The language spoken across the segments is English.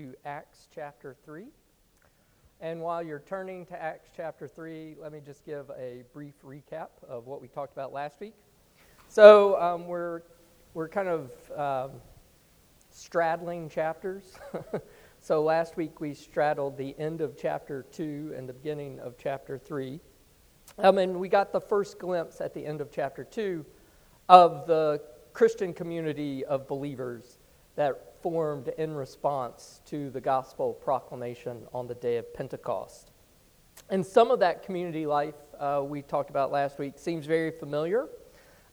to Acts chapter 3. And while you're turning to Acts chapter 3, let me just give a brief recap of what we talked about last week. So um, we're, we're kind of um, straddling chapters. so last week we straddled the end of chapter 2 and the beginning of chapter 3. Um, and we got the first glimpse at the end of chapter 2 of the Christian community of believers that formed in response to the gospel proclamation on the day of Pentecost. And some of that community life uh, we talked about last week seems very familiar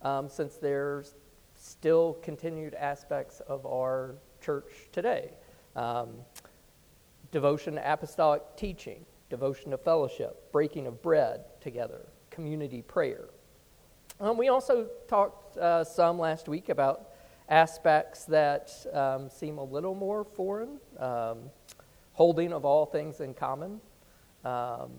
um, since there's still continued aspects of our church today um, devotion to apostolic teaching, devotion to fellowship, breaking of bread together, community prayer. Um, we also talked uh, some last week about aspects that um, seem a little more foreign, um, holding of all things in common. Um,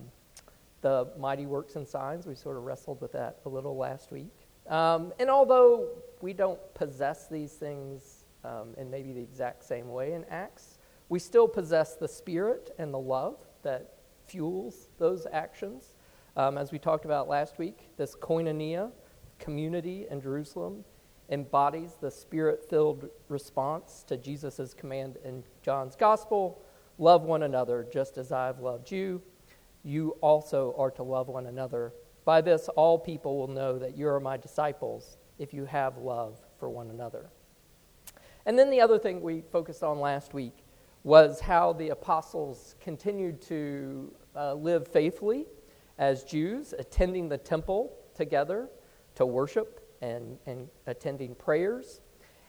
the mighty works and signs, we sort of wrestled with that a little last week. Um, and although we don't possess these things um, in maybe the exact same way in Acts, we still possess the spirit and the love that fuels those actions. Um, as we talked about last week, this koinonia, community in Jerusalem, embodies the spirit filled response to Jesus' command in John's gospel love one another just as I've loved you. You also are to love one another. By this, all people will know that you are my disciples if you have love for one another. And then the other thing we focused on last week was how the apostles continued to uh, live faithfully as Jews, attending the temple together to worship and, and attending prayers.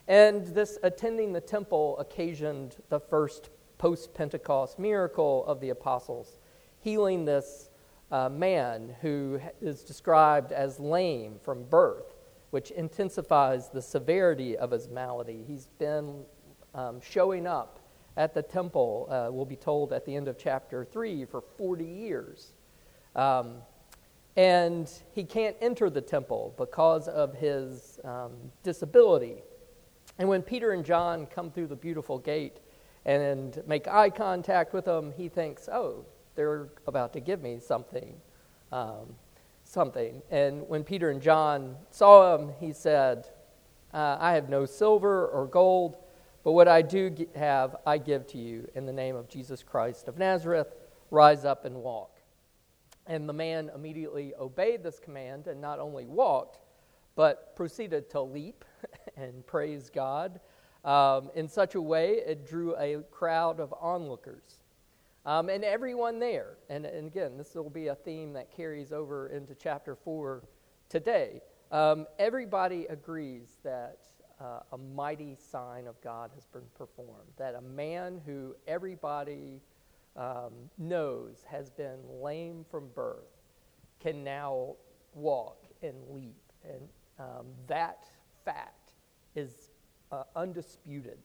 And this attending the temple occasioned the first post Pentecost miracle of the apostles, healing this uh, man who is described as lame from birth, which intensifies the severity of his malady. He's been um, showing up at the temple, uh, we'll be told at the end of chapter 3, for 40 years. Um, and he can't enter the temple because of his um, disability. And when Peter and John come through the beautiful gate and make eye contact with him, he thinks, oh, they're about to give me something. Um, something. And when Peter and John saw him, he said, uh, I have no silver or gold, but what I do have, I give to you in the name of Jesus Christ of Nazareth. Rise up and walk. And the man immediately obeyed this command and not only walked, but proceeded to leap and praise God um, in such a way it drew a crowd of onlookers. Um, and everyone there, and, and, again, this will be a theme that carries over into chapter 4 today. Um, everybody agrees that uh, a mighty sign of God has been performed, that a man who everybody um, knows has been lame from birth can now walk and leap. And um, that fact is uh, undisputed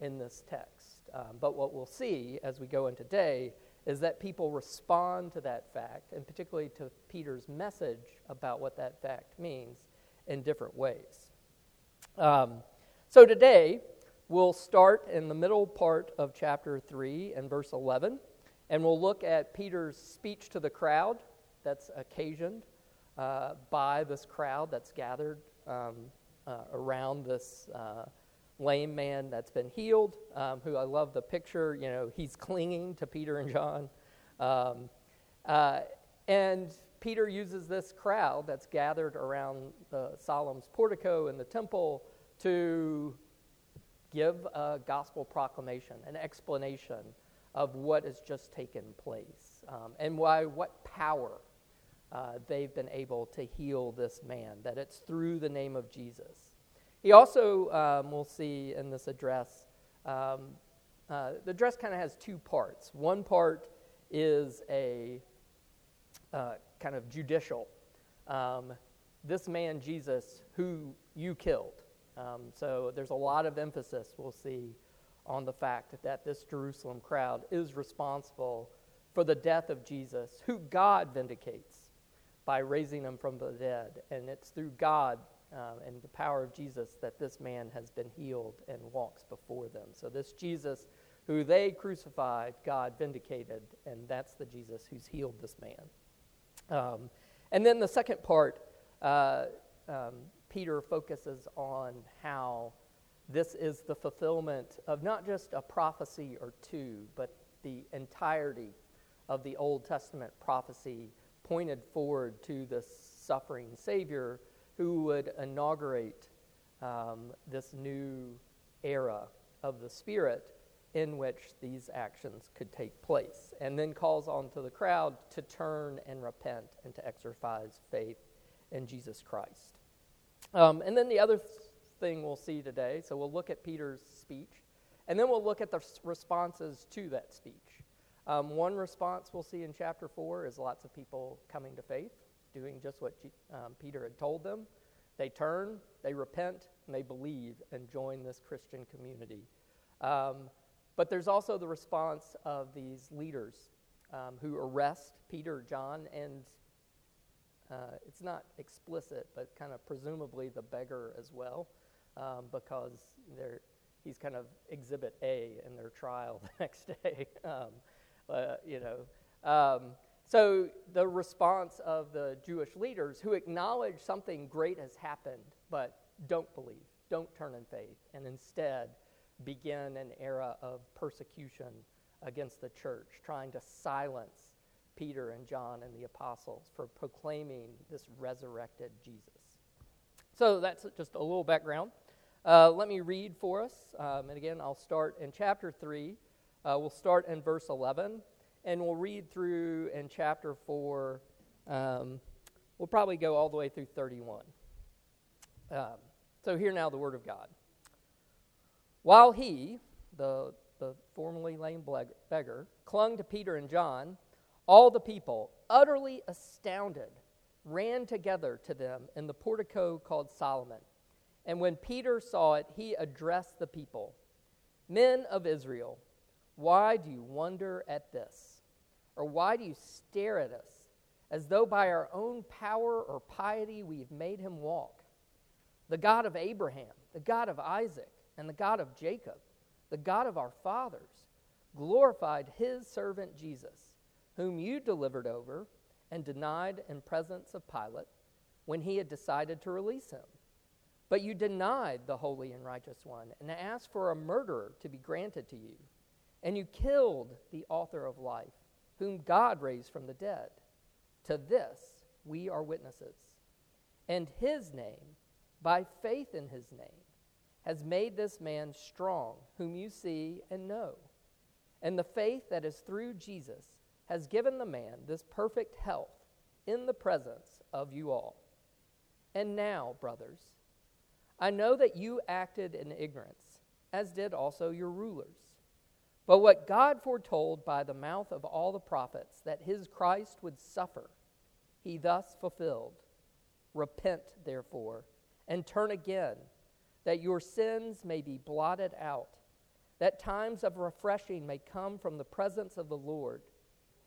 in this text. Um, but what we'll see as we go in today is that people respond to that fact, and particularly to Peter's message about what that fact means, in different ways. Um, so today, We'll start in the middle part of chapter 3 and verse 11, and we'll look at Peter's speech to the crowd that's occasioned uh, by this crowd that's gathered um, uh, around this uh, lame man that's been healed, um, who I love the picture. You know, he's clinging to Peter and John. Um, uh, and Peter uses this crowd that's gathered around the Solomon's portico in the temple to give a gospel proclamation, an explanation of what has just taken place um, and why, what power uh, they've been able to heal this man, that it's through the name of Jesus. He also, um, we'll see in this address, um, uh, the address kind of has two parts. One part is a uh, kind of judicial. Um, this man, Jesus, who you killed, um, so there's a lot of emphasis we'll see on the fact that this Jerusalem crowd is responsible for the death of Jesus, who God vindicates by raising him from the dead. And it's through God um, and the power of Jesus that this man has been healed and walks before them. So, this Jesus who they crucified, God vindicated, and that's the Jesus who's healed this man. Um, and then the second part, uh, um, Peter focuses on how this is the fulfillment of not just a prophecy or two, but the entirety of the Old Testament prophecy pointed forward to the suffering Savior who would inaugurate um, this new era of the Spirit in which these actions could take place, and then calls on to the crowd to turn and repent and to exercise faith in Jesus Christ. Um, and then the other thing we'll see today, so we'll look at Peter's speech, and then we'll look at the responses to that speech. Um, one response we'll see in chapter 4 is lots of people coming to faith, doing just what um, Peter had told them. They turn, they repent, and they believe and join this Christian community. Um, but there's also the response of these leaders um, who arrest Peter, John, and uh, it's not explicit, but kind of presumably the beggar as well, um, because he's kind of exhibit A in their trial the next day. um, uh, you know, um, so the response of the Jewish leaders who acknowledge something great has happened, but don't believe, don't turn in faith, and instead begin an era of persecution against the church, trying to silence Peter and John and the apostles for proclaiming this resurrected Jesus. So that's just a little background. Uh, let me read for us. Um, and again, I'll start in chapter 3. Uh, we'll start in verse 11, and we'll read through in chapter 4. Um, we'll probably go all the way through 31. Um, so, hear now the word of God. While he, the, the formerly lame beggar, clung to Peter and John, all the people, utterly astounded, ran together to them in the portico called Solomon. And when Peter saw it, he addressed the people Men of Israel, why do you wonder at this? Or why do you stare at us as though by our own power or piety we have made him walk? The God of Abraham, the God of Isaac, and the God of Jacob, the God of our fathers, glorified his servant Jesus, whom you delivered over and denied in presence of Pilate when he had decided to release him. But you denied the holy and righteous one and asked for a murderer to be granted to you. And you killed the author of life, whom God raised from the dead. To this we are witnesses. And his name, by faith in his name, has made this man strong, whom you see and know. And the faith that is through Jesus has given the man this perfect health in the presence of you all. And now, brothers, I know that you acted in ignorance, as did also your rulers. But what God foretold by the mouth of all the prophets that his Christ would suffer, he thus fulfilled. Repent, therefore, and turn again that your sins may be blotted out, that times of refreshing may come from the presence of the Lord,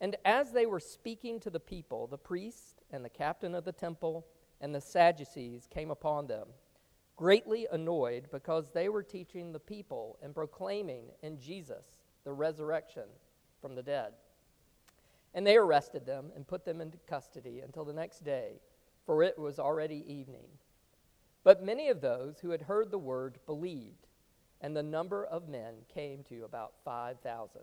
And as they were speaking to the people, the priest and the captain of the temple and the Sadducees came upon them, greatly annoyed because they were teaching the people and proclaiming in Jesus the resurrection from the dead. And they arrested them and put them into custody until the next day, for it was already evening. But many of those who had heard the word believed and the number of men came to about 5,000.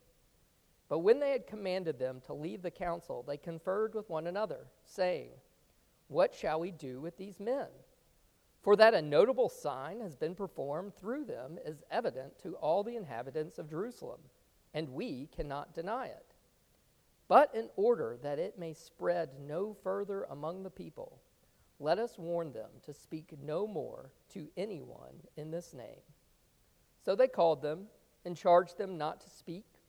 But when they had commanded them to leave the council, they conferred with one another, saying, What shall we do with these men? For that a notable sign has been performed through them is evident to all the inhabitants of Jerusalem, and we cannot deny it. But in order that it may spread no further among the people, let us warn them to speak no more to anyone in this name. So they called them and charged them not to speak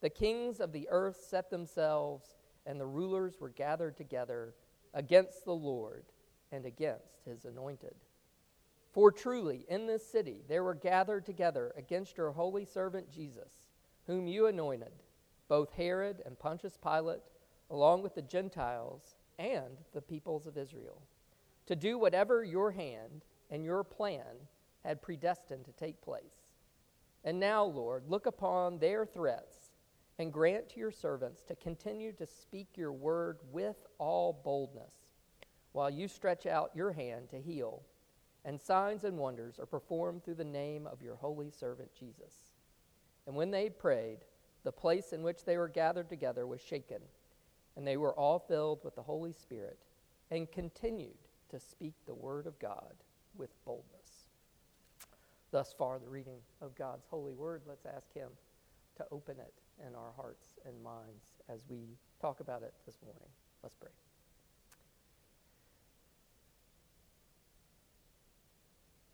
The kings of the earth set themselves, and the rulers were gathered together against the Lord and against his anointed. For truly, in this city there were gathered together against your holy servant Jesus, whom you anointed, both Herod and Pontius Pilate, along with the Gentiles and the peoples of Israel, to do whatever your hand and your plan had predestined to take place. And now, Lord, look upon their threats and grant to your servants to continue to speak your word with all boldness, while you stretch out your hand to heal, and signs and wonders are performed through the name of your holy servant Jesus. And when they prayed, the place in which they were gathered together was shaken, and they were all filled with the Holy Spirit and continued to speak the word of God with boldness thus far the reading of God's holy word. Let's ask Him to open it in our hearts and minds as we talk about it this morning. Let's pray.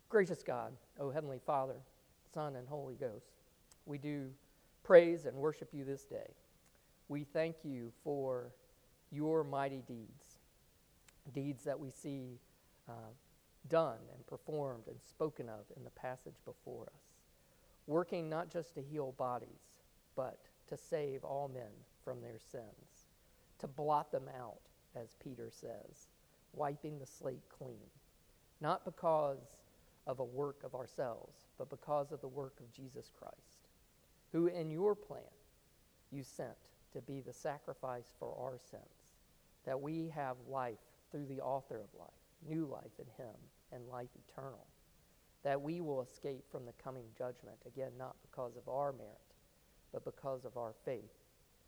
Gracious God, O Heavenly Father, Son, and Holy Ghost, we do praise and worship you this day. We thank you for your mighty deeds, deeds that we see uh, done and performed and spoken of in the passage before us, working not just to heal bodies, but to save all men from their sins, to blot them out, as Peter says, wiping the slate clean, not because of a work of ourselves, but because of the work of Jesus Christ, who in your plan you sent to be the sacrifice for our sins, that we have life through the author of life, new life in him and life eternal. That we will escape from the coming judgment, again, not because of our merit, but because of our faith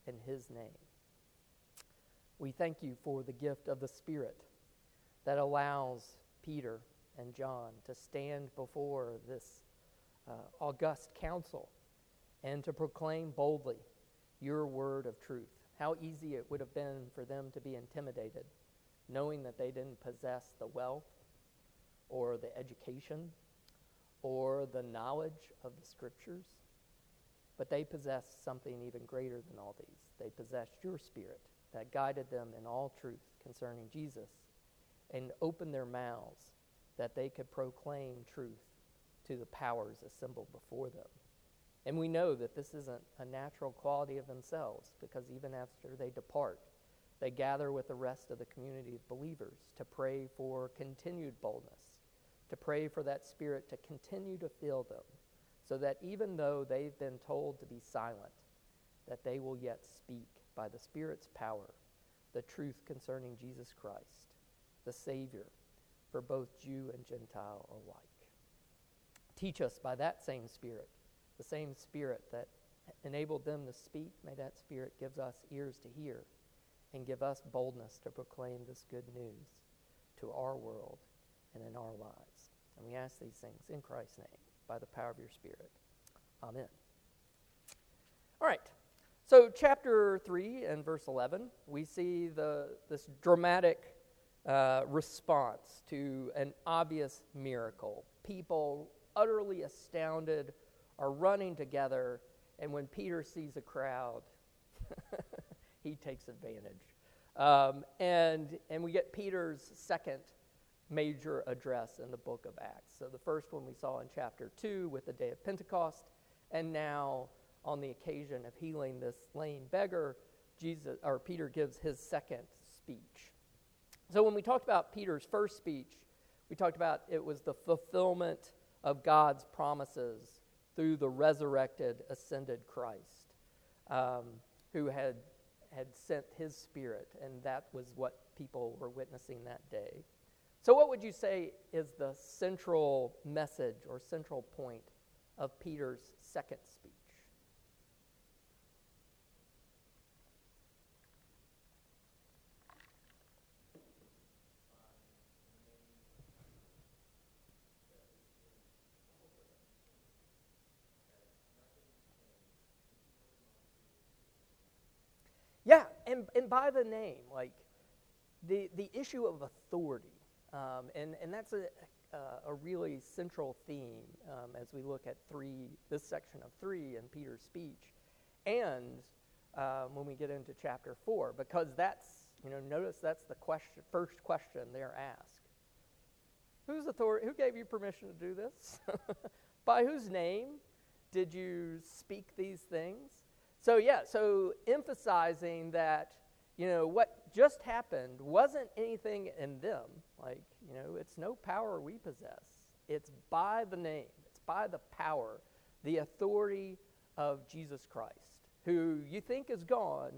in His name. We thank you for the gift of the Spirit that allows Peter and John to stand before this uh, august council and to proclaim boldly your word of truth. How easy it would have been for them to be intimidated, knowing that they didn't possess the wealth or the education or the knowledge of the scriptures. But they possessed something even greater than all these. They possessed your spirit that guided them in all truth concerning Jesus and opened their mouths that they could proclaim truth to the powers assembled before them. And we know that this isn't a natural quality of themselves because even after they depart, they gather with the rest of the community of believers to pray for continued boldness, to pray for that spirit to continue to fill them, so that even though they've been told to be silent, that they will yet speak by the Spirit's power the truth concerning Jesus Christ, the Savior for both Jew and Gentile alike. Teach us by that same Spirit, the same Spirit that enabled them to speak. May that Spirit give us ears to hear and give us boldness to proclaim this good news to our world and in our lives. And we ask these things in Christ's name by the power of your Spirit. Amen. All right. So, chapter 3 and verse 11, we see the, this dramatic uh, response to an obvious miracle. People, utterly astounded, are running together, and when Peter sees a crowd, he takes advantage. Um, and, and we get Peter's second major address in the book of Acts. So the first one we saw in chapter 2 with the day of Pentecost, and now on the occasion of healing this lame beggar, Jesus or Peter gives his second speech. So when we talked about Peter's first speech, we talked about it was the fulfillment of God's promises through the resurrected, ascended Christ, um, who had had sent His Spirit, and that was what people were witnessing that day. So, what would you say is the central message or central point of Peter's second speech? Yeah, and, and by the name, like the, the issue of authority. Um, and, and that's a, uh, a really central theme um, as we look at three, this section of three in Peter's speech, and um, when we get into chapter four, because that's, you know, notice that's the question, first question they're asked. Whose authority, who gave you permission to do this? By whose name did you speak these things? So, yeah, so emphasizing that, you know, what just happened wasn't anything in them. Like, you know, it's no power we possess. It's by the name, it's by the power, the authority of Jesus Christ, who you think is gone,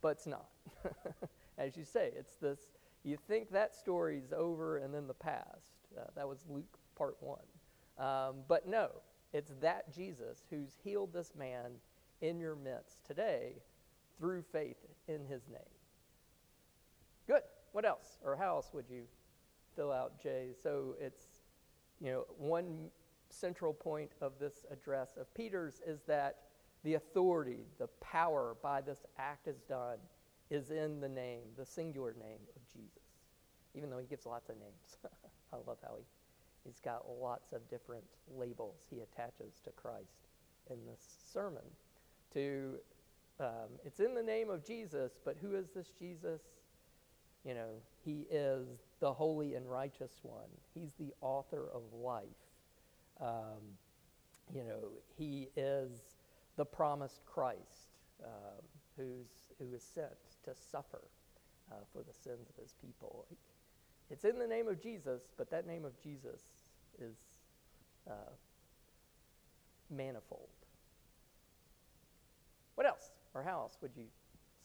but it's not. As you say, it's this, you think that story's over and then the past. Uh, that was Luke part one. Um, but no, it's that Jesus who's healed this man in your midst today through faith in his name. What else? Or how else would you fill out Jay? So it's, you know, one central point of this address of Peter's is that the authority, the power by this act is done is in the name, the singular name of Jesus, even though he gives lots of names. I love how he, he's got lots of different labels he attaches to Christ in this sermon to um, it's in the name of Jesus, but who is this Jesus? You know, he is the holy and righteous one. He's the author of life. Um, you know, he is the promised Christ um, who's, who is sent to suffer uh, for the sins of his people. It's in the name of Jesus, but that name of Jesus is uh, manifold. What else, or how else would you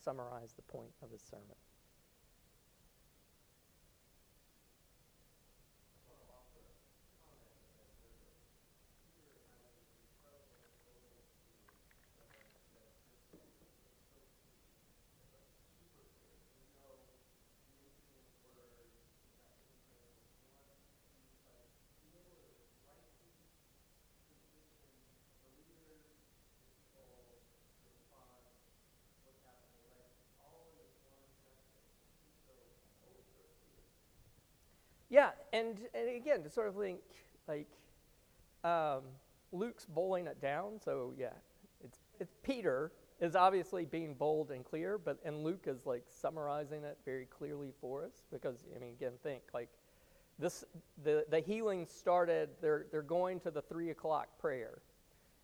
summarize the point of his sermon? And, and again, to sort of think, like, um, Luke's bowling it down, so yeah, it's, it's Peter is obviously being bold and clear, but and Luke is like summarizing it very clearly for us because I mean, again, think like this the the healing started. They're they're going to the three o'clock prayer,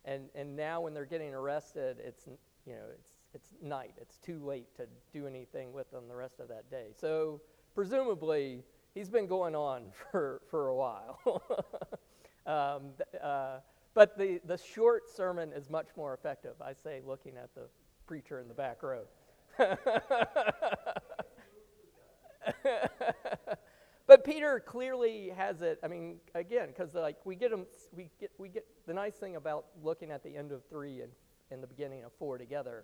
and and now when they're getting arrested, it's you know it's it's night. It's too late to do anything with them the rest of that day. So presumably he's been going on for for a while. um, uh, but the, the short sermon is much more effective, I say, looking at the preacher in the back row. but Peter clearly has it. I mean, again, because like we get him, we get we get the nice thing about looking at the end of three and in the beginning of four together,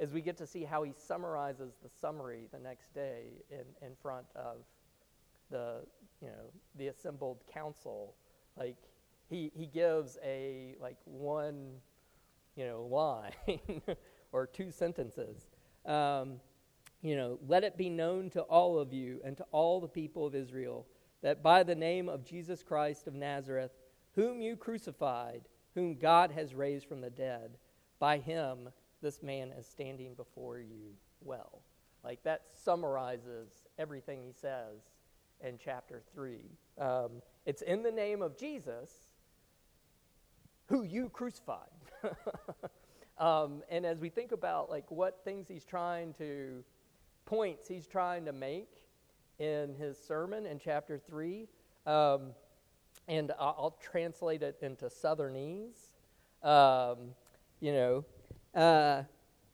is we get to see how he summarizes the summary the next day in in front of the you know the assembled council, like he, he gives a like one you know line or two sentences. Um, you know let it be known to all of you and to all the people of israel that by the name of jesus christ of nazareth whom you crucified whom god has raised from the dead by him this man is standing before you well. Like that summarizes everything he says in chapter 3 um, it's in the name of jesus who you crucified. um, and as we think about like what things he's trying to points he's trying to make in his sermon in chapter 3 um, and I'll, I'll, translate it into southernese um, you know uh,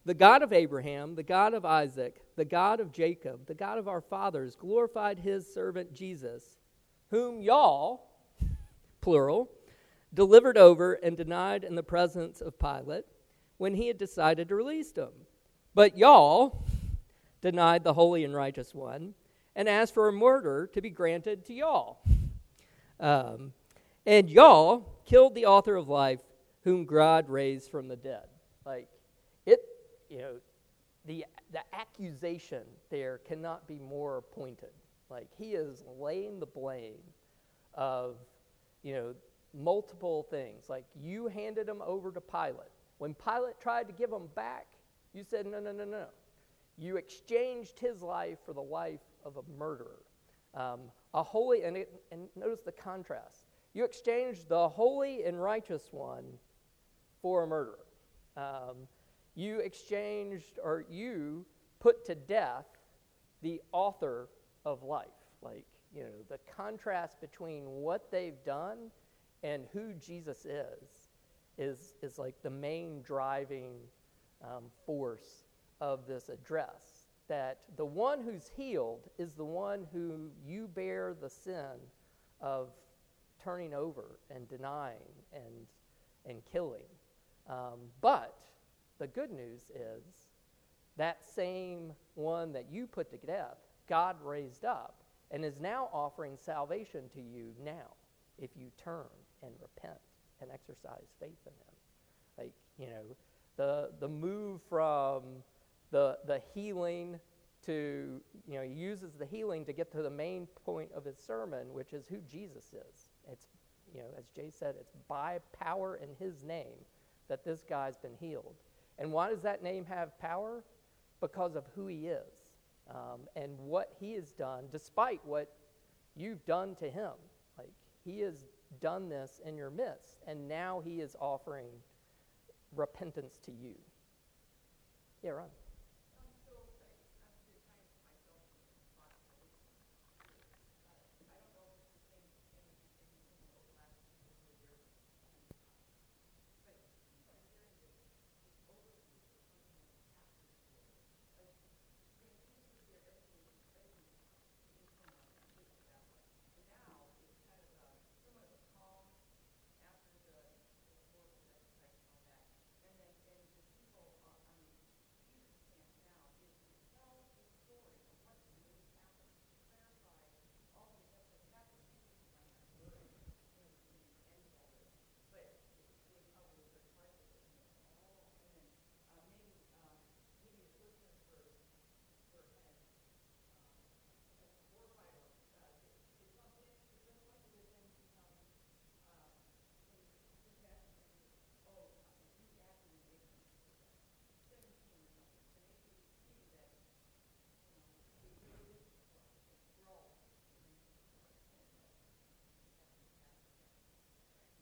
the god of abraham the god of isaac the god of jacob the god of our fathers glorified his servant jesus whom y'all plural delivered over and denied in the presence of Pilate when he had decided to release him. But y'all denied the holy and righteous one and asked for a murder to be granted to y'all. Um, and y'all killed the author of life, whom God raised from the dead. Like, it, you know, the, the accusation there cannot be more pointed. Like, he is laying the blame of, you know, multiple things. Like you handed him over to Pilate. When Pilate tried to give him back, you said, no, no, no, no. You exchanged his life for the life of a murderer. Um, a holy, and, it, and notice the contrast. You exchanged the holy and righteous one for a murderer. Um, you exchanged, or you put to death the author of life. Like, you know, the contrast between what they've done and who Jesus is is is like the main driving um, force of this address. That the one who's healed is the one who you bear the sin of turning over and denying and and killing. Um, but the good news is that same one that you put to death, God raised up and is now offering salvation to you now if you turn and repent and exercise faith in him. Like, you know, the, the move from the, the healing to, you know, he uses the healing to get to the main point of his sermon, which is who Jesus is. It's, you know, as Jay said, it's by power in his name that this guy's been healed. And why does that name have power? Because of who he is um, and what he has done, despite what you've done to him. Like, he has done this in your midst, and now he is offering repentance to you. Yeah, Ron.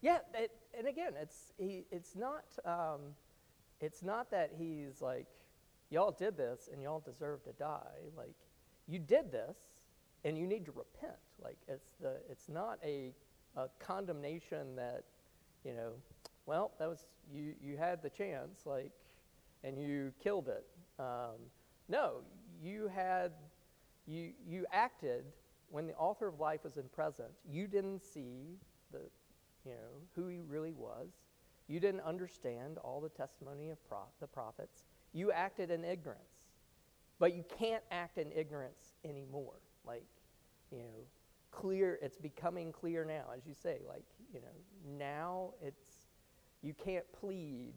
Yeah, it, and again, it's he, it's not um, it's not that he's like y'all did this and y'all deserve to die. Like you did this and you need to repent. Like it's the it's not a, a condemnation that you know. Well, that was you. You had the chance, like, and you killed it. Um, no, you had you you acted when the author of life was in present. You didn't see the you know who he really was. You didn't understand all the testimony of the prophets. You acted in ignorance. But you can't act in ignorance anymore. Like, you know, clear, it's becoming clear now, as you say, like, you know, now it's, you can't plead,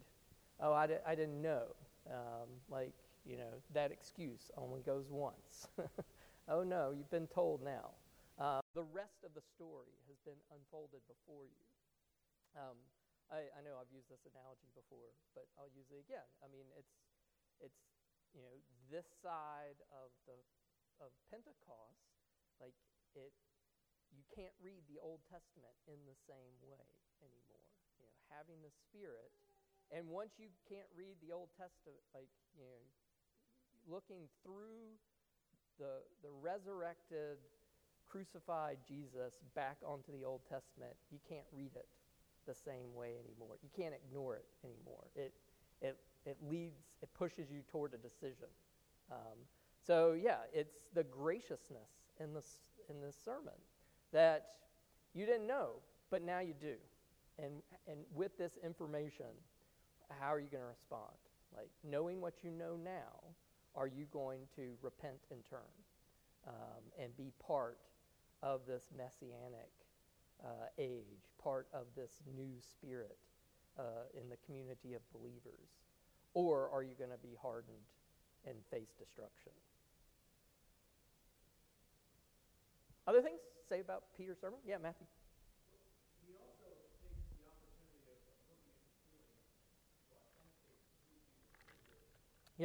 oh, I, di- I didn't know. Um, like, you know, that excuse only goes once. oh, no, you've been told now. Uh, the rest of the story has been unfolded before you. Um, I, I, know I've used this analogy before, but I'll use it again. I mean, it's it's you know this side of the of Pentecost, like it, you can't read the Old Testament in the same way anymore. You know, having the Spirit, and once you can't read the Old Testament, like you know, looking through the the resurrected, crucified Jesus back onto the Old Testament, you can't read it the same way anymore. You can't ignore it anymore. It it it leads, it pushes you toward a decision. Um, so yeah, it's the graciousness in this in this sermon that you didn't know, but now you do. And and with this information, how are you going to respond? Like knowing what you know now, are you going to repent and turn um, and be part of this messianic uh, age, part of this new spirit uh, in the community of believers? Or are you going to be hardened and face destruction? Other things to say about Peter's sermon? Yeah, Matthew. He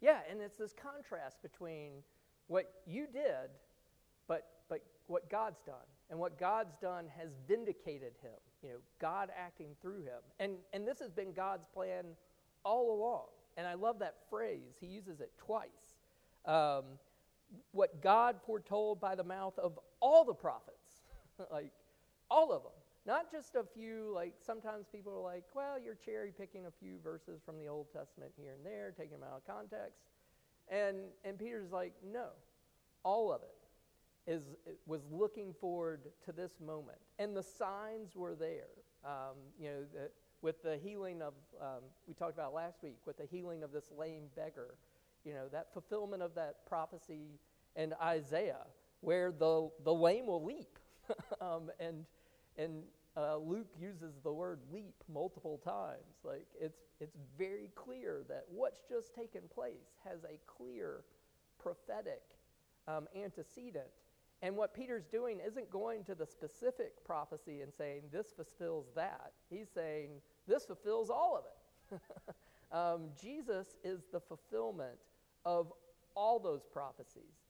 Yeah, and it's this contrast between what you did, but, but what God's done. And what God's done has vindicated him, you know, God acting through him. And, and this has been God's plan all along. And I love that phrase, he uses it twice. Um, what God foretold by the mouth of all the prophets, like all of them. Not just a few, like sometimes people are like, well, you're cherry picking a few verses from the Old Testament here and there, taking them out of context. And, and Peter's like, no, all of it is, was looking forward to this moment. And the signs were there. Um, you know, the, with the healing of, um, we talked about last week, with the healing of this lame beggar, you know, that fulfillment of that prophecy in Isaiah, where the, the lame will leap. um, and, and uh, Luke uses the word leap multiple times. Like it's, it's very clear that what's just taken place has a clear prophetic um, antecedent. And what Peter's doing isn't going to the specific prophecy and saying this fulfills that. He's saying this fulfills all of it. um, Jesus is the fulfillment of all those prophecies.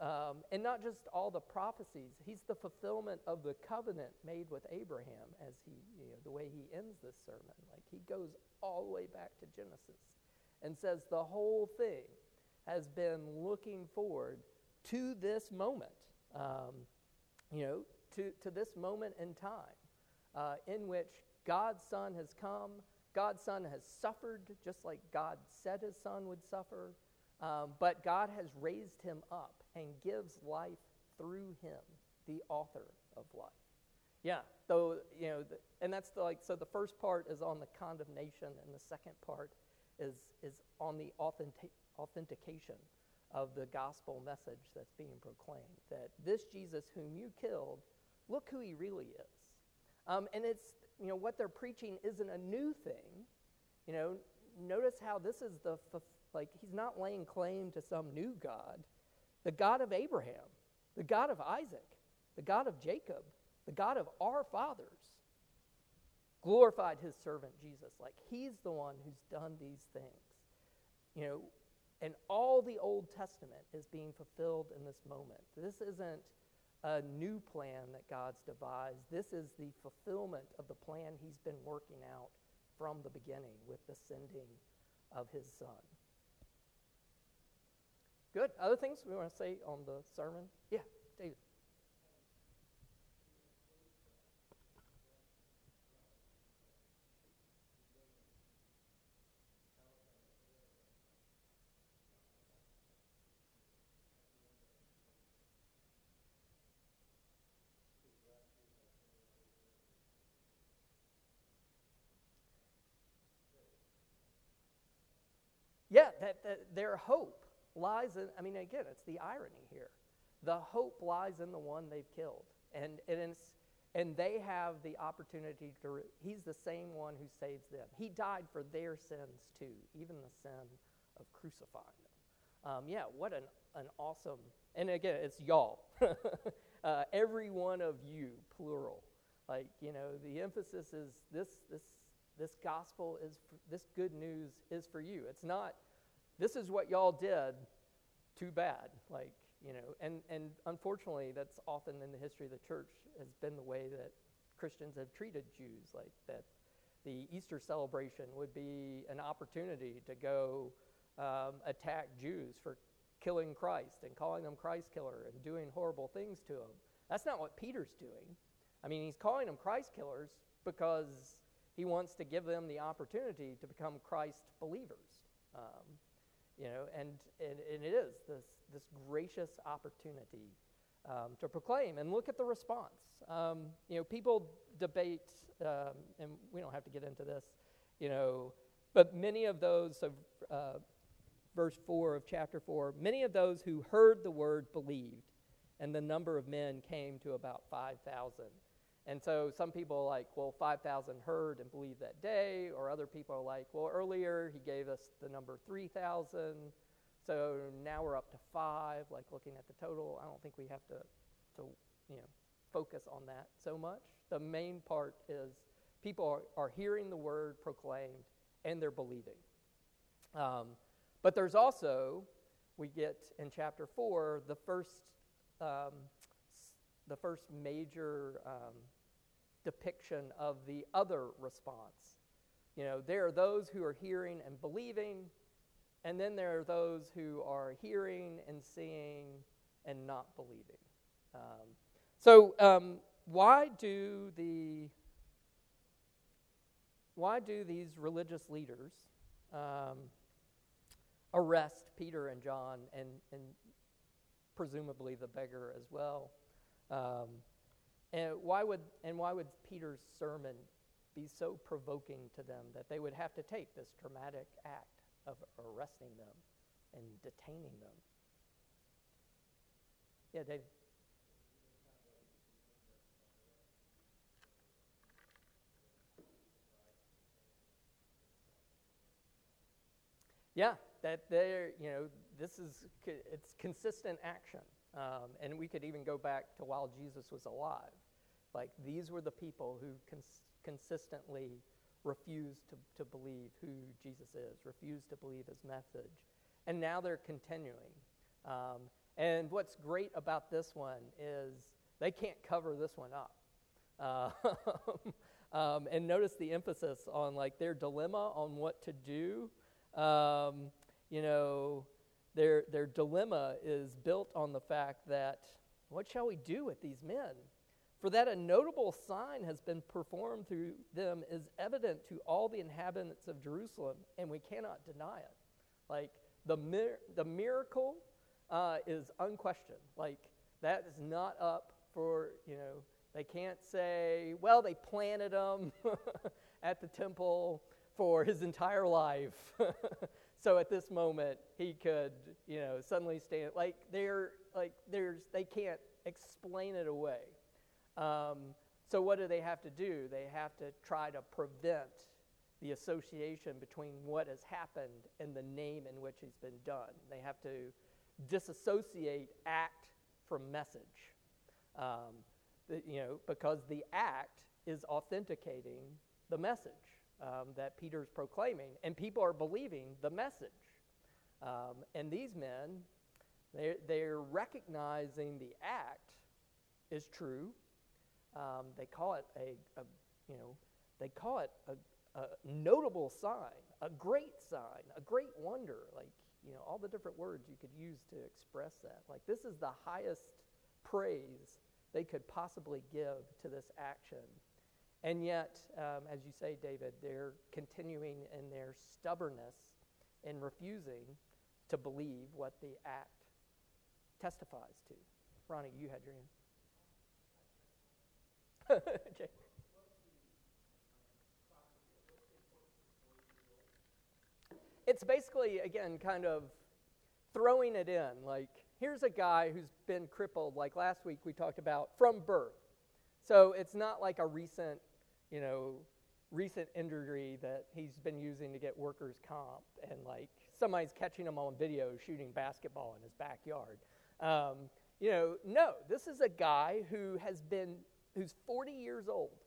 Um, and not just all the prophecies, he's the fulfillment of the covenant made with Abraham as he, you know, the way he ends this sermon. Like he goes all the way back to Genesis and says the whole thing has been looking forward to this moment, um, you know, to, to this moment in time uh, in which God's Son has come. God's Son has suffered just like God said his Son would suffer, um, but God has raised him up and gives life through him, the author of life. Yeah, though, you know, the, and that's the, like, so the first part is on the condemnation, and the second part is, is on the authentic, authentication of the gospel message that's being proclaimed. That this Jesus whom you killed, look who he really is. Um, and it's, you know, what they're preaching isn't a new thing. You know, notice how this is the, like, he's not laying claim to some new God. The God of Abraham, the God of Isaac, the God of Jacob, the God of our fathers glorified his servant Jesus. Like, he's the one who's done these things. You know, and all the Old Testament is being fulfilled in this moment. This isn't a new plan that God's devised. This is the fulfillment of the plan he's been working out from the beginning with the sending of his son. Good. Other things we want to say on the sermon? Yeah, David. Yeah, that, that their hope lies in, I mean, again, it's the irony here. The hope lies in the one they've killed. And, and, it's, and they have the opportunity to, he's the same one who saves them. He died for their sins too, even the sin of crucifying them. Um, yeah, what an, an awesome, and again, it's y'all. uh, every one of you, plural. Like, you know, the emphasis is this, this, this gospel is, for, this good news is for you. It's not, this is what y'all did, too bad. Like, you know, and, and unfortunately, that's often in the history of the church has been the way that Christians have treated Jews, like that the Easter celebration would be an opportunity to go um, attack Jews for killing Christ and calling them Christ killer and doing horrible things to them. That's not what Peter's doing. I mean, he's calling them Christ killers because he wants to give them the opportunity to become Christ believers. Um, you know, and, and, and it is this, this gracious opportunity um, to proclaim. And look at the response. Um, you know, people debate, um, and we don't have to get into this, you know, but many of those of uh, verse 4 of chapter 4, many of those who heard the word believed, and the number of men came to about 5,000. And so some people are like, well, 5,000 heard and believed that day, or other people are like, well, earlier he gave us the number 3,000, so now we're up to five, like looking at the total. I don't think we have to, to you know, focus on that so much. The main part is people are, are hearing the word proclaimed and they're believing. Um, but there's also, we get in chapter 4, the first, um, the first major um, depiction of the other response. You know, there are those who are hearing and believing, and then there are those who are hearing and seeing and not believing. Um, so, um, why do the why do these religious leaders um, arrest Peter and John and, and presumably the beggar as well? And why would, and why would Peter's sermon be so provoking to them that they would have to take this dramatic act of arresting them and detaining them? Yeah, David. Yeah, that they're, you know, this is, it's consistent action. Um, and we could even go back to while Jesus was alive. Like these were the people who cons- consistently refused to, to believe who Jesus is, refused to believe his message. And now they're continuing. Um, and what's great about this one is they can't cover this one up. Uh, um, and notice the emphasis on like their dilemma on what to do. Um, you know, their, their dilemma is built on the fact that what shall we do with these men? For that a notable sign has been performed through them is evident to all the inhabitants of Jerusalem, and we cannot deny it. Like, the, mir- the miracle uh, is unquestioned. Like, that is not up for, you know, they can't say, well, they planted him at the temple for his entire life. so at this moment, he could, you know, suddenly stand. Like, they're, like, there's, they can't explain it away. Um, so what do they have to do? They have to try to prevent the association between what has happened and the name in which he's been done. They have to disassociate act from message. Um, the, you know, because the act is authenticating the message um, that Peter's proclaiming, and people are believing the message. Um, and these men, they're, they're recognizing the act is true. Um, they call it a, a, you know, they call it a, a notable sign, a great sign, a great wonder. Like, you know, all the different words you could use to express that. Like, this is the highest praise they could possibly give to this action. And yet, um, as you say, David, they're continuing in their stubbornness in refusing to believe what the act testifies to. Ronnie, you had your hand. Jay. It's basically, again, kind of throwing it in. Like, here's a guy who's been crippled, like last week we talked about, from birth. So it's not like a recent, you know, recent injury that he's been using to get workers' comp and like somebody's catching him on video shooting basketball in his backyard. Um, you know, no, this is a guy who has been, who's 40 years old,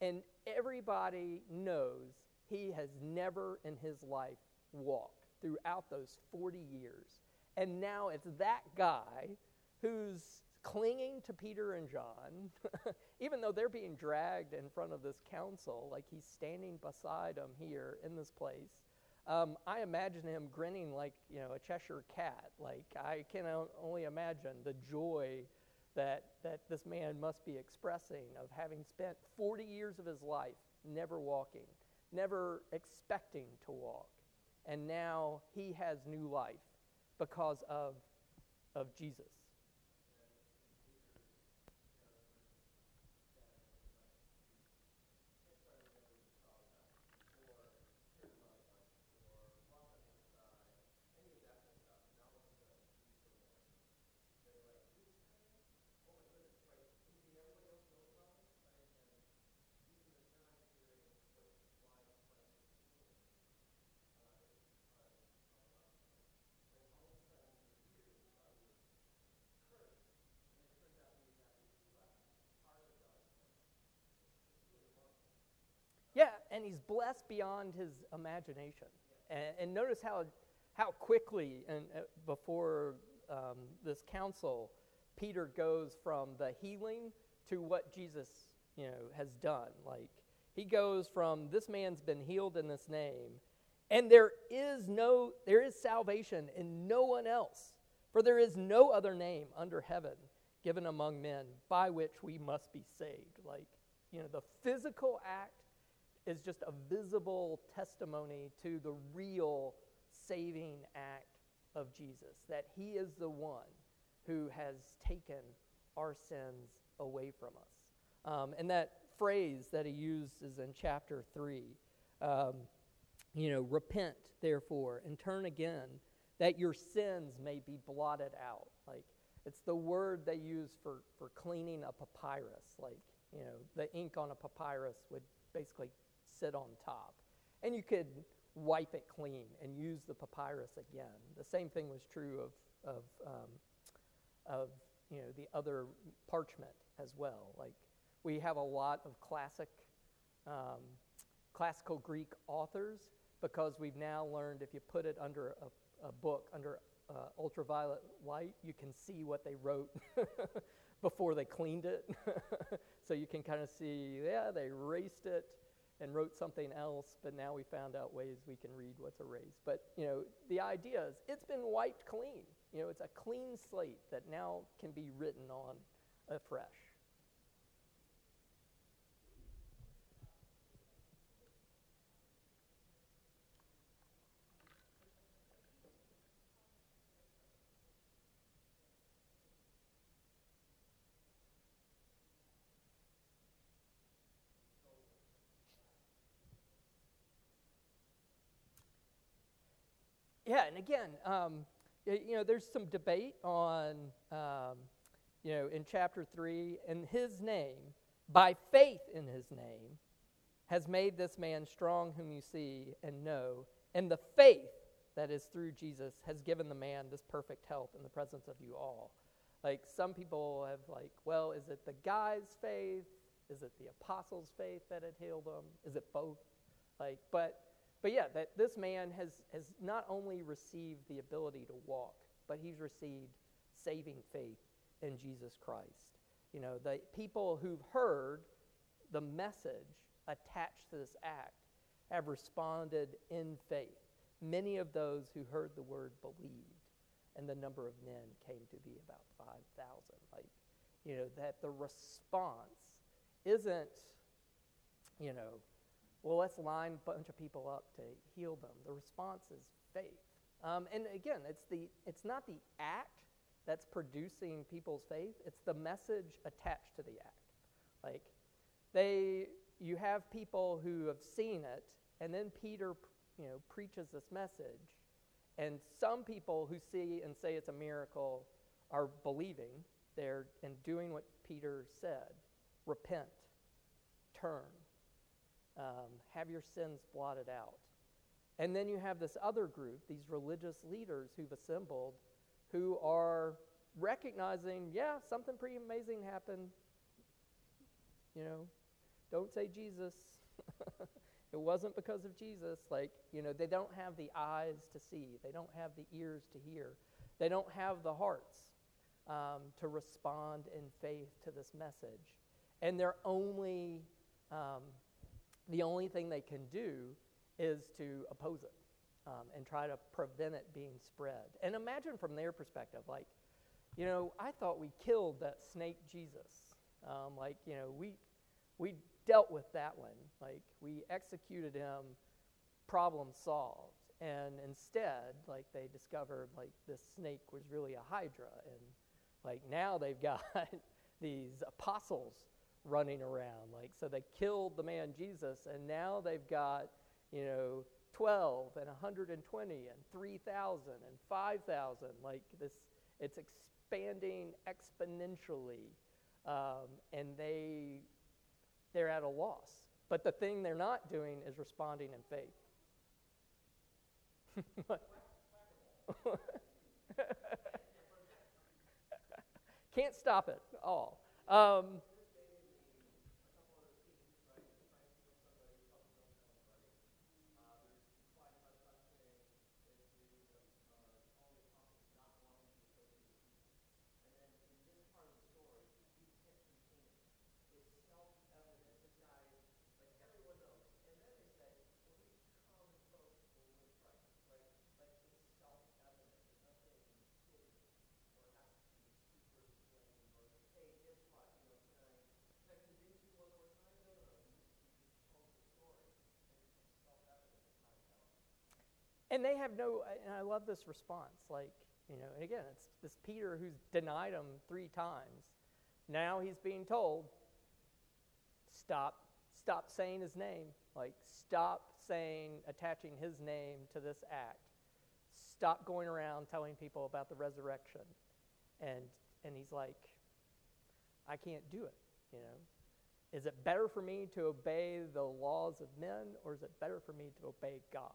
and everybody knows he has never in his life walked throughout those 40 years. And now it's that guy who's clinging to Peter and John, even though they're being dragged in front of this council, like he's standing beside them here in this place. Um, I imagine him grinning like you know a Cheshire cat. Like I can only imagine the joy that that this man must be expressing of having spent 40 years of his life never walking, never expecting to walk, and now he has new life because of, of Jesus. Yeah, and he's blessed beyond his imagination. And, and notice how, how quickly, and uh, before um, this council, Peter goes from the healing to what Jesus, you know, has done. Like he goes from this man's been healed in this name, and there is no, there is salvation in no one else, for there is no other name under heaven given among men by which we must be saved. Like, you know, the physical act is just a visible testimony to the real saving act of Jesus, that he is the one who has taken our sins away from us. Um, and that phrase that he uses in chapter 3, um, you know, repent, therefore, and turn again, that your sins may be blotted out. Like, it's the word they use for, for cleaning a papyrus. Like, you know, the ink on a papyrus would basically sit on top. And you could wipe it clean and use the papyrus again. The same thing was true of, of, um, of you know, the other parchment as well. Like we have a lot of classic, um, classical Greek authors because we've now learned if you put it under a, a book, under uh, ultraviolet light, you can see what they wrote before they cleaned it. so you can kind of see, yeah, they erased it and wrote something else, but now we found out ways we can read what's erased. But, you know, the idea is it's been wiped clean. You know, it's a clean slate that now can be written on afresh. Yeah, and again, um, you know, there's some debate on, um, you know, in chapter 3, and his name, by faith in his name, has made this man strong whom you see and know, and the faith that is through Jesus has given the man this perfect health in the presence of you all. Like some people have like, well, is it the guy's faith? Is it the apostles' faith that had healed him? Is it both? Like, but but yeah, that this man has, has not only received the ability to walk, but he's received saving faith in Jesus Christ. You know, the people who've heard the message attached to this act have responded in faith. Many of those who heard the word believed, and the number of men came to be about 5,000. Like, you know, that the response isn't, you know, well, let's line a bunch of people up to heal them. The response is faith. Um, and again, it's, the, it's not the act that's producing people's faith, it's the message attached to the act. Like, they, you have people who have seen it, and then Peter, you know, preaches this message, and some people who see and say it's a miracle are believing there and doing what Peter said repent, turn, um, have your sins blotted out. And then you have this other group, these religious leaders who've assembled, who are recognizing, yeah, something pretty amazing happened. You know, don't say Jesus. it wasn't because of Jesus. Like, you know, they don't have the eyes to see, they don't have the ears to hear, they don't have the hearts um, to respond in faith to this message. And they're only um, the only thing they can do is to oppose it um, and try to prevent it being spread. And imagine from their perspective, like, you know, I thought we killed that snake Jesus. Um, like, you know, we we dealt with that one. Like, we executed him, problem solved. And instead, like, they discovered like this snake was really a hydra, and like now they've got these apostles running around. Like, so they killed the man Jesus, and now they've got, you know, 12 and 120 and 3,000 and 5,000. Like, this, it's expanding exponentially, um, and they, they're at a loss. But the thing they're not doing is responding in faith. Can't stop it all. Um, And they have no, and I love this response. Like, you know, and again, it's this Peter who's denied him three times. Now he's being told, stop, stop saying his name. Like, stop saying, attaching his name to this act. Stop going around telling people about the resurrection. And, and he's like, I can't do it, you know. Is it better for me to obey the laws of men or is it better for me to obey God?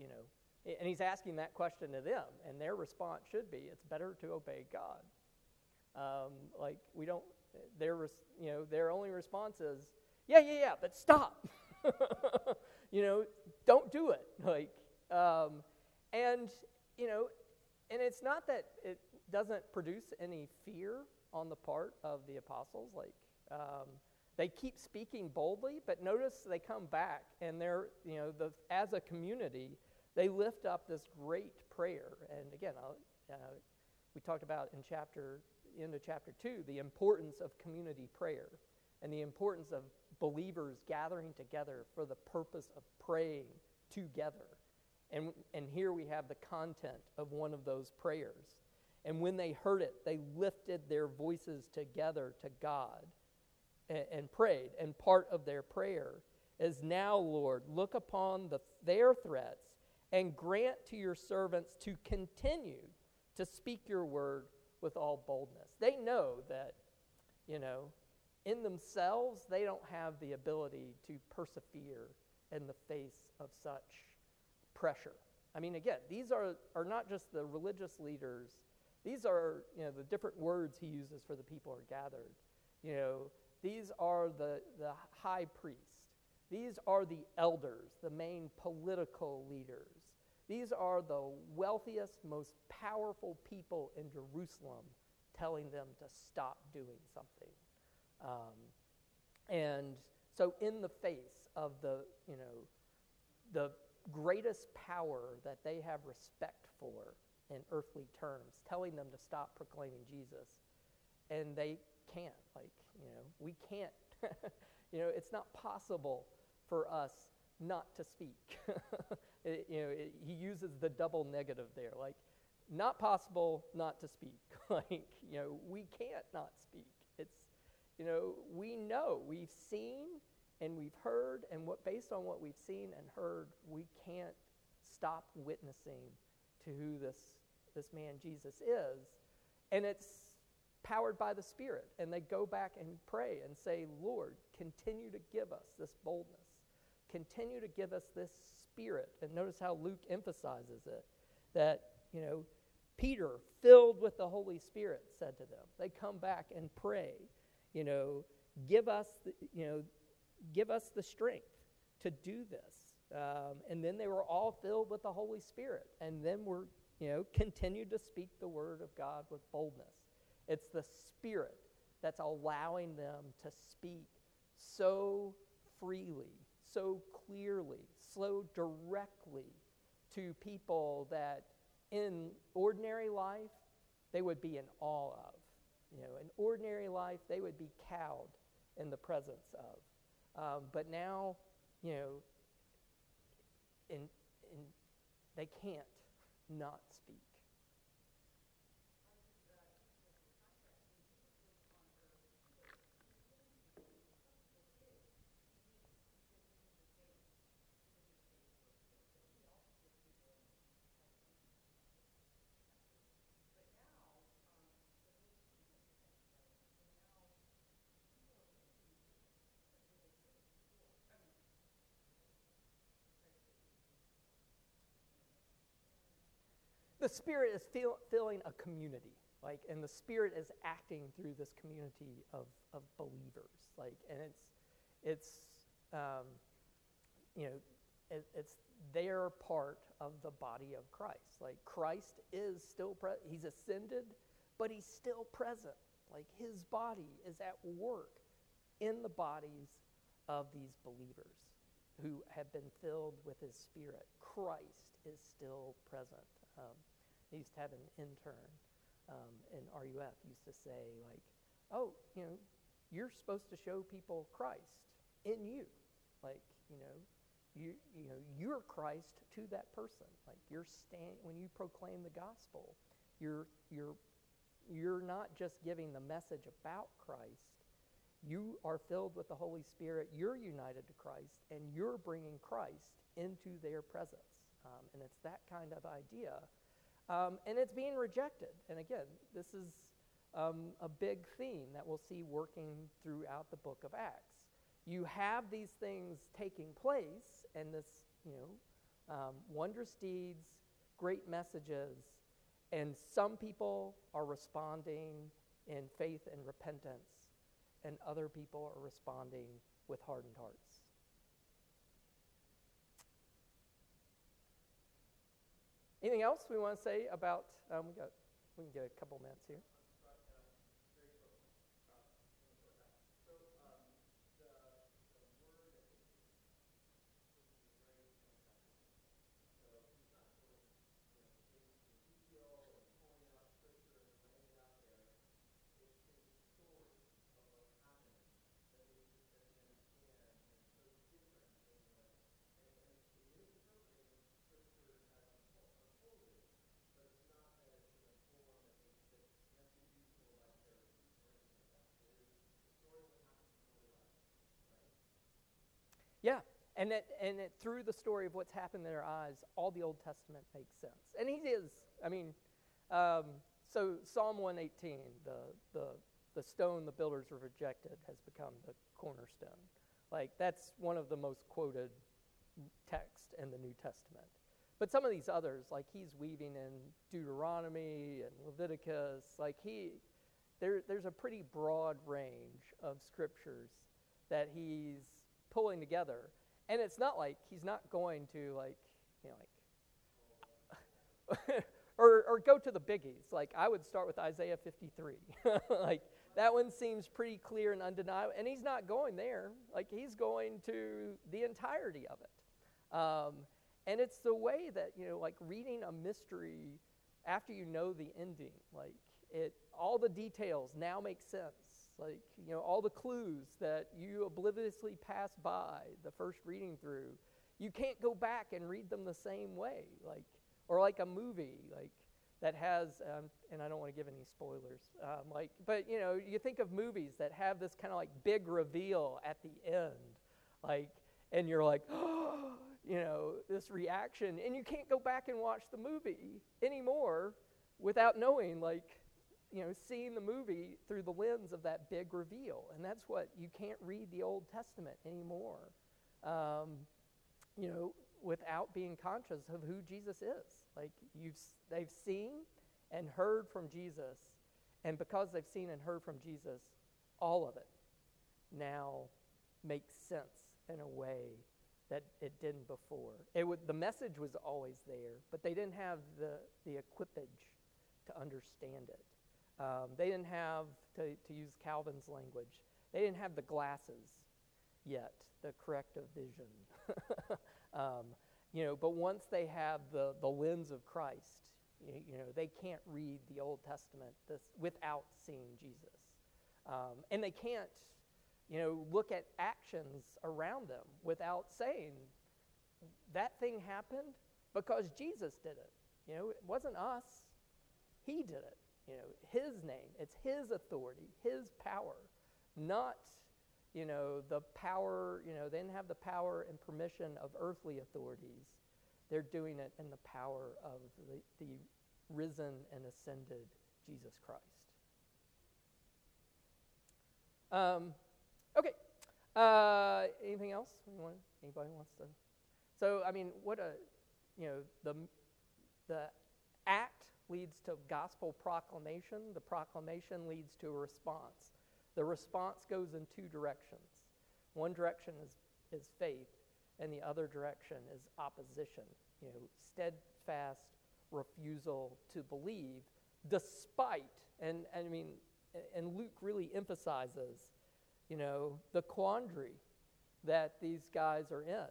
You know, and he's asking that question to them, and their response should be, it's better to obey God. Um, like we don't, their you know their only response is, yeah, yeah, yeah, but stop. you know, don't do it. Like, um, and you know, and it's not that it doesn't produce any fear on the part of the apostles. Like, um, they keep speaking boldly, but notice they come back and they're, you know, the, as a community, they lift up this great prayer. And again, uh, we talked about in chapter, into chapter two, the importance of community prayer and the importance of believers gathering together for the purpose of praying together. And, and here we have the content of one of those prayers. And when they heard it, they lifted their voices together to God and, and prayed. And part of their prayer is now, Lord, look upon the, their threats and grant to your servants to continue to speak your word with all boldness. They know that, you know, in themselves, they don't have the ability to persevere in the face of such pressure. I mean, again, these are, are not just the religious leaders, these are you know, the different words he uses for the people are gathered. You know, these are the, the high priest, these are the elders, the main political leaders. These are the wealthiest, most powerful people in Jerusalem telling them to stop doing something. Um, and so, in the face of the, you know, the greatest power that they have respect for in earthly terms, telling them to stop proclaiming Jesus, and they can't. Like, you know, we can't. you know, it's not possible for us not to speak. it, you know, it, he uses the double negative there, like, not possible not to speak. like, you know, we can't not speak. It's, you know, we know, we've seen and we've heard, and what based on what we've seen and heard, we can't stop witnessing to who this this man Jesus is, and it's powered by the Spirit. And they go back and pray and say, Lord, continue to give us this boldness, continue to give us this Spirit. And notice how Luke emphasizes it that you know Peter, filled with the Holy Spirit, said to them, they come back and pray, you know, give us, the, you know, give us the strength to do this. Um, and then they were all filled with the Holy Spirit. And then we're, you know, continued to speak the word of God with boldness. It's the Spirit that's allowing them to speak so freely, so clearly, so directly to people that in ordinary life they would be in awe of. You know, in ordinary life they would be cowed in the presence of. Um, but now, you know, in, in, they can't not speak. The Spirit is feel, filling a community, like, and the Spirit is acting through this community of, of believers, like, and it's, it's, um, you know, it, it's their part of the body of Christ. Like, Christ is still present. He's ascended, but he's still present. Like, his body is at work in the bodies of these believers who have been filled with his Spirit. Christ is still present. Um, I used to have an intern um, in RUF used to say like, "Oh, you know, you're supposed to show people Christ in you, like you know, you you know you're Christ to that person. Like you're stand when you proclaim the gospel, you're you're you're not just giving the message about Christ. You are filled with the Holy Spirit. You're united to Christ, and you're bringing Christ into their presence. Um, and it's that kind of idea um, and it's being rejected. And again, this is um, a big theme that we'll see working throughout the book of Acts. You have these things taking place, and this, you know, um, wondrous deeds, great messages, and some people are responding in faith and repentance, and other people are responding with hardened hearts. Anything else we want to say about? Um, we got. We can get a couple minutes here. And it, and it, through the story of what's happened in their eyes, all the Old Testament makes sense. And he is, I mean, um, so Psalm 118, the, the, the stone the builders have rejected has become the cornerstone. Like, that's one of the most quoted texts in the New Testament. But some of these others, like he's weaving in Deuteronomy and Leviticus, like he, there, there's a pretty broad range of scriptures that he's pulling together. And it's not like he's not going to like, you know, like, or, or go to the biggies. Like I would start with Isaiah 53. like that one seems pretty clear and undeniable. And he's not going there. Like he's going to the entirety of it. Um, and it's the way that, you know, like reading a mystery after you know the ending, like it, all the details now make sense. Like, you know, all the clues that you obliviously pass by the first reading through, you can't go back and read them the same way. Like, or like a movie, like, that has, um, and I don't want to give any spoilers, um, like, but you know, you think of movies that have this kind of like big reveal at the end, like, and you're like, you know, this reaction, and you can't go back and watch the movie anymore without knowing, like, you know, seeing the movie through the lens of that big reveal. And that's what you can't read the Old Testament anymore, um, you know, without being conscious of who Jesus is. Like, you've, they've seen and heard from Jesus, and because they've seen and heard from Jesus, all of it now makes sense in a way that it didn't before. It would, the message was always there, but they didn't have the, the equipage to understand it. Um, they didn't have, to, to use Calvin's language, they didn't have the glasses yet, the corrective vision. um, you know, but once they have the, the lens of Christ, you, you know, they can't read the Old Testament this, without seeing Jesus. Um, and they can't, you know, look at actions around them without saying, that thing happened because Jesus did it. You know, it wasn't us, He did it you know, his name. It's his authority, his power, not, you know, the power, you know, they didn't have the power and permission of earthly authorities. They're doing it in the power of the, the risen and ascended Jesus Christ. Um, okay. Uh, anything else? Anyone, anybody wants to? So, I mean, what a, you know, the, the leads to gospel proclamation. The proclamation leads to a response. The response goes in two directions. One direction is, is faith, and the other direction is opposition. You know, steadfast refusal to believe, despite, and, and I mean, and Luke really emphasizes, you know, the quandary that these guys are in.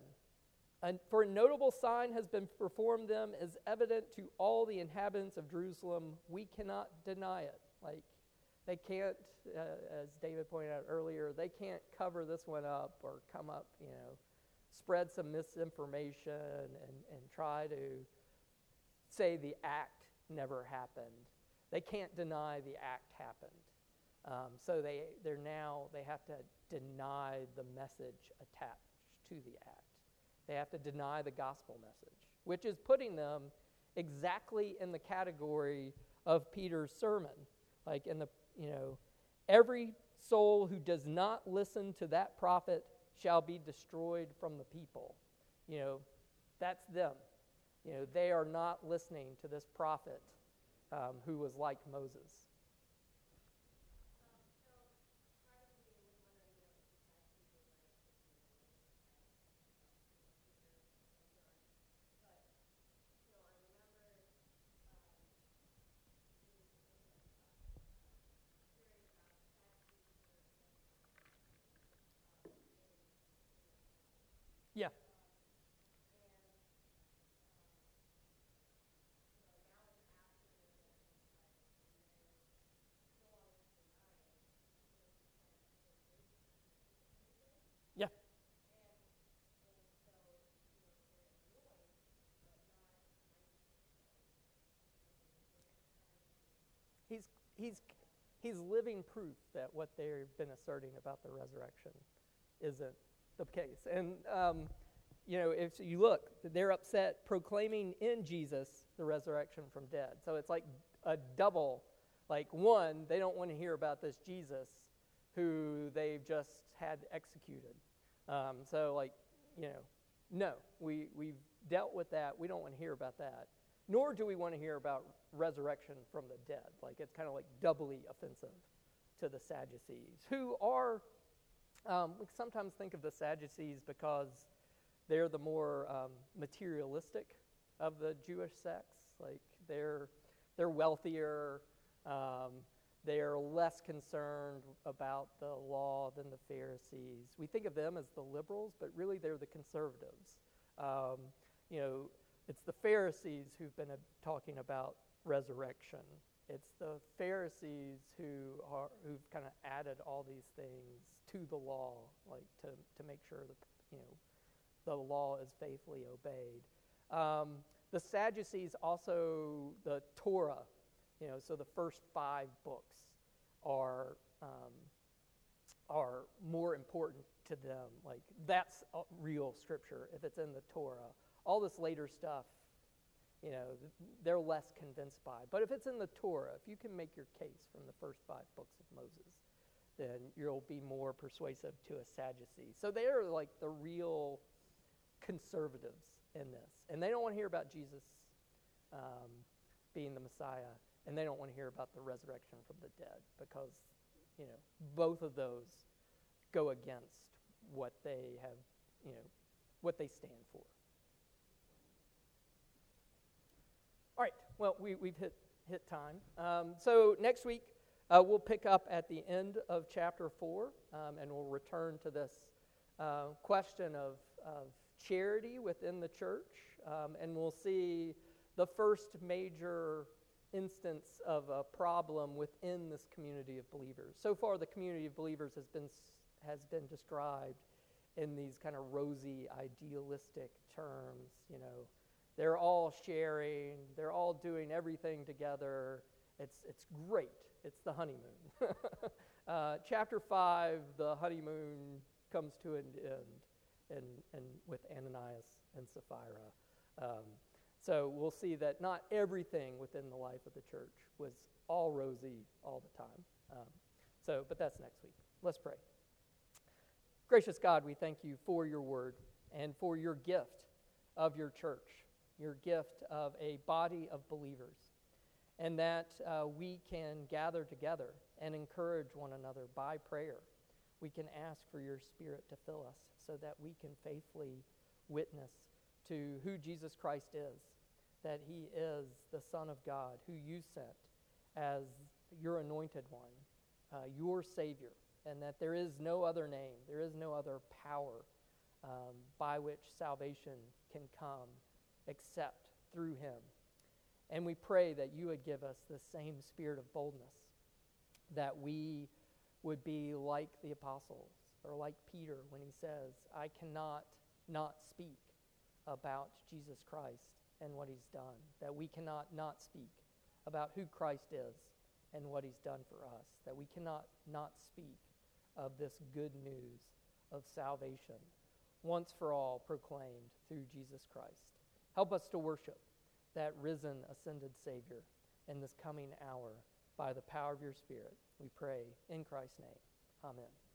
And for a notable sign has been performed them as evident to all the inhabitants of Jerusalem. We cannot deny it. Like, they can't, uh, as David pointed out earlier, they can't cover this one up or come up, you know, spread some misinformation and, and try to say the act never happened. They can't deny the act happened. Um, so they, they're now, they have to deny the message attached to the act. They have to deny the gospel message, which is putting them exactly in the category of Peter's sermon. Like in the, you know, every soul who does not listen to that prophet shall be destroyed from the people. You know, that's them. You know, they are not listening to this prophet um, who was like Moses. Yeah. Yeah. He's, he's, he's living proof that what they've been asserting about the resurrection isn't the case. And, um, you know, if you look, they're upset proclaiming in Jesus the resurrection from dead. So it's like a double. Like, one, they don't want to hear about this Jesus who they've just had executed. Um, so, like, you know, no, we, we've dealt with that. We don't want to hear about that. Nor do we want to hear about resurrection from the dead. Like, it's kind of like doubly offensive to the Sadducees, who are, um, we sometimes think of the Sadducees because they're the more um, materialistic of the Jewish sects. Like, they're, they're wealthier. Um, they are less concerned about the law than the Pharisees. We think of them as the liberals, but really they're the conservatives. Um, you know, it's the Pharisees who've been uh, talking about resurrection. It's the Pharisees who are who've kind of added all these things to the law, like to, to make sure that you know the law is faithfully obeyed. Um, the Sadducees also the Torah you know, so the first five books are um, are more important to them. Like that's real scripture if it's in the Torah. All this later stuff, you know, they're less convinced by. But if it's in the Torah, if you can make your case from the first five books of Moses, then you'll be more persuasive to a Sadducee. So they are like the real conservatives in this, and they don't want to hear about Jesus um, being the Messiah and they don't want to hear about the resurrection from the dead because, you know, both of those go against what they have, you know, what they stand for. All right, well, we, we've hit, hit time. Um, so next week, uh, we'll pick up at the end of chapter 4, um, and we'll return to this uh, question of, of charity within the church, um, and we'll see the first major instance of a problem within this community of believers. So far, the community of believers has been, has been described in these kind of rosy, idealistic terms. You know, they're all sharing, they're all doing everything together. It's, it's great. It's the honeymoon. uh, chapter 5, the honeymoon comes to an end and, and with Ananias and Sapphira. Um, so we'll see that not everything within the life of the church was all rosy all the time. Um, so, but that's next week. Let's pray. Gracious God, we thank you for your word and for your gift of your church, your gift of a body of believers, and that uh, we can gather together and encourage one another by prayer. We can ask for your spirit to fill us so that we can faithfully witness to who Jesus Christ is, that he is the Son of God, who you sent as your anointed one, uh, your Savior, and that there is no other name, there is no other power um, by which salvation can come except through him. And we pray that you would give us the same spirit of boldness, that we would be like the apostles or like Peter when he says, I cannot not speak about Jesus Christ and what he's done, that we cannot not speak about who Christ is and what he's done for us, that we cannot not speak of this good news of salvation, once for all proclaimed through Jesus Christ. Help us to worship that risen, ascended Savior in this coming hour by the power of your Spirit. We pray in Christ's name. Amen.